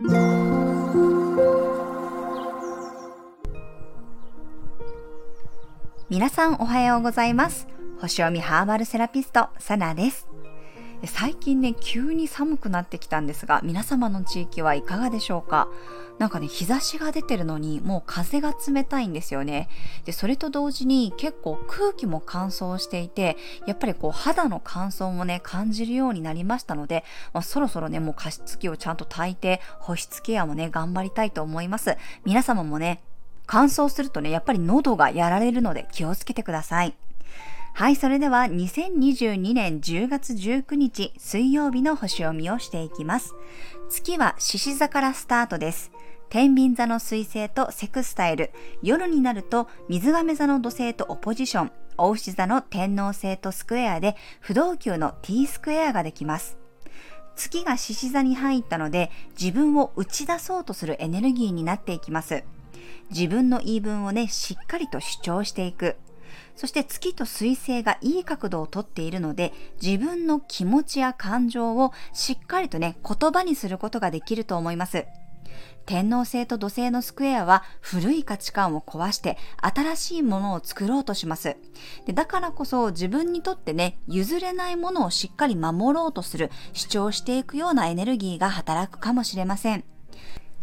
皆さんおはようございます。星読みハーバルセラピストサナです。最近ね急に寒くなってきたんですが皆様の地域はいかがでしょうか？なんかね日差しが出てるのにもう風が冷たいんですよね。でそれと同時に結構空気も乾燥していてやっぱりこう肌の乾燥もね感じるようになりましたので、まあ、そろそろねもう加湿器をちゃんと炊いて保湿ケアもね頑張りたいと思います。皆様もね乾燥するとねやっぱり喉がやられるので気をつけてください。はい、それでは2022年10月19日水曜日の星読みをしていきます。月は獅子座からスタートです。天秤座の水星とセクスタイル、夜になると水亀座の土星とオポジション、大牛座の天王星とスクエアで不動級の T スクエアができます。月が獅子座に入ったので自分を打ち出そうとするエネルギーになっていきます。自分の言い分をね、しっかりと主張していく。そして月と水星がいい角度をとっているので、自分の気持ちや感情をしっかりとね、言葉にすることができると思います。天皇星と土星のスクエアは古い価値観を壊して新しいものを作ろうとします。でだからこそ自分にとってね、譲れないものをしっかり守ろうとする、主張していくようなエネルギーが働くかもしれません。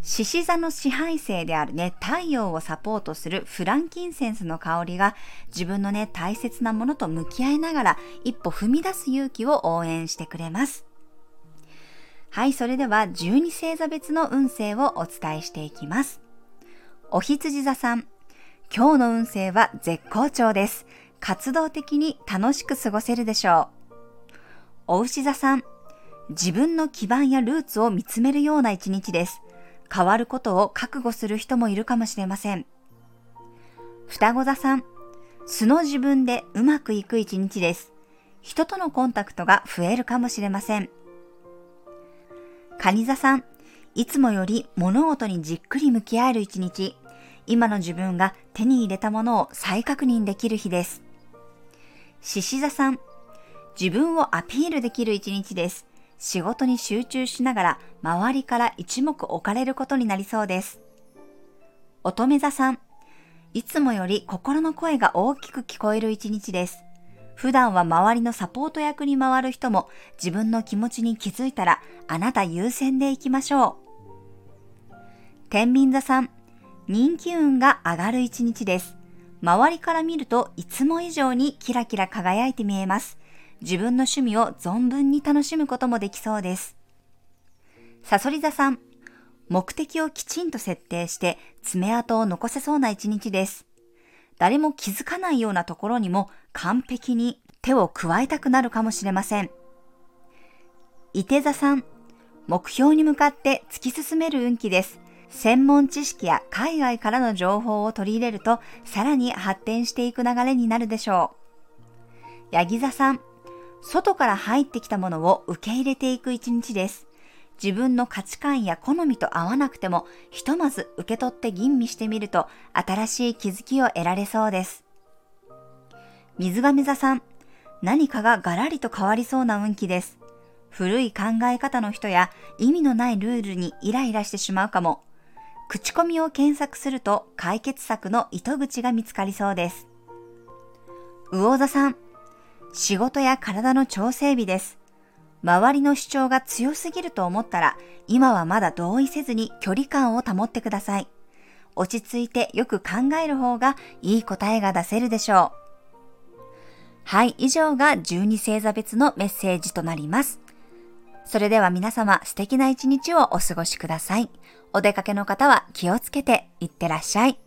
獅子座の支配性であるね、太陽をサポートするフランキンセンスの香りが自分のね、大切なものと向き合いながら一歩踏み出す勇気を応援してくれます。はい、それでは12星座別の運勢をお伝えしていきます。お羊座さん、今日の運勢は絶好調です。活動的に楽しく過ごせるでしょう。お牛座さん、自分の基盤やルーツを見つめるような一日です。変わることを覚悟する人もいるかもしれません。双子座さん、素の自分でうまくいく一日です。人とのコンタクトが増えるかもしれません。蟹座さん、いつもより物事にじっくり向き合える一日。今の自分が手に入れたものを再確認できる日です。獅子座さん、自分をアピールできる一日です。仕事に集中しながら周りから一目置かれることになりそうです。乙女座さん、いつもより心の声が大きく聞こえる一日です。普段は周りのサポート役に回る人も自分の気持ちに気づいたらあなた優先でいきましょう。天秤座さん、人気運が上がる一日です。周りから見るといつも以上にキラキラ輝いて見えます。自分の趣味を存分に楽しむこともできそうです。サソリ座さん、目的をきちんと設定して爪痕を残せそうな一日です。誰も気づかないようなところにも完璧に手を加えたくなるかもしれません。伊手座さん、目標に向かって突き進める運気です。専門知識や海外からの情報を取り入れるとさらに発展していく流れになるでしょう。ヤギ座さん、外から入ってきたものを受け入れていく一日です。自分の価値観や好みと合わなくても、ひとまず受け取って吟味してみると、新しい気づきを得られそうです。水亀座さん、何かがガラリと変わりそうな運気です。古い考え方の人や意味のないルールにイライラしてしまうかも。口コミを検索すると解決策の糸口が見つかりそうです。魚座さん、仕事や体の調整日です。周りの主張が強すぎると思ったら、今はまだ同意せずに距離感を保ってください。落ち着いてよく考える方がいい答えが出せるでしょう。はい、以上が12星座別のメッセージとなります。それでは皆様素敵な一日をお過ごしください。お出かけの方は気をつけていってらっしゃい。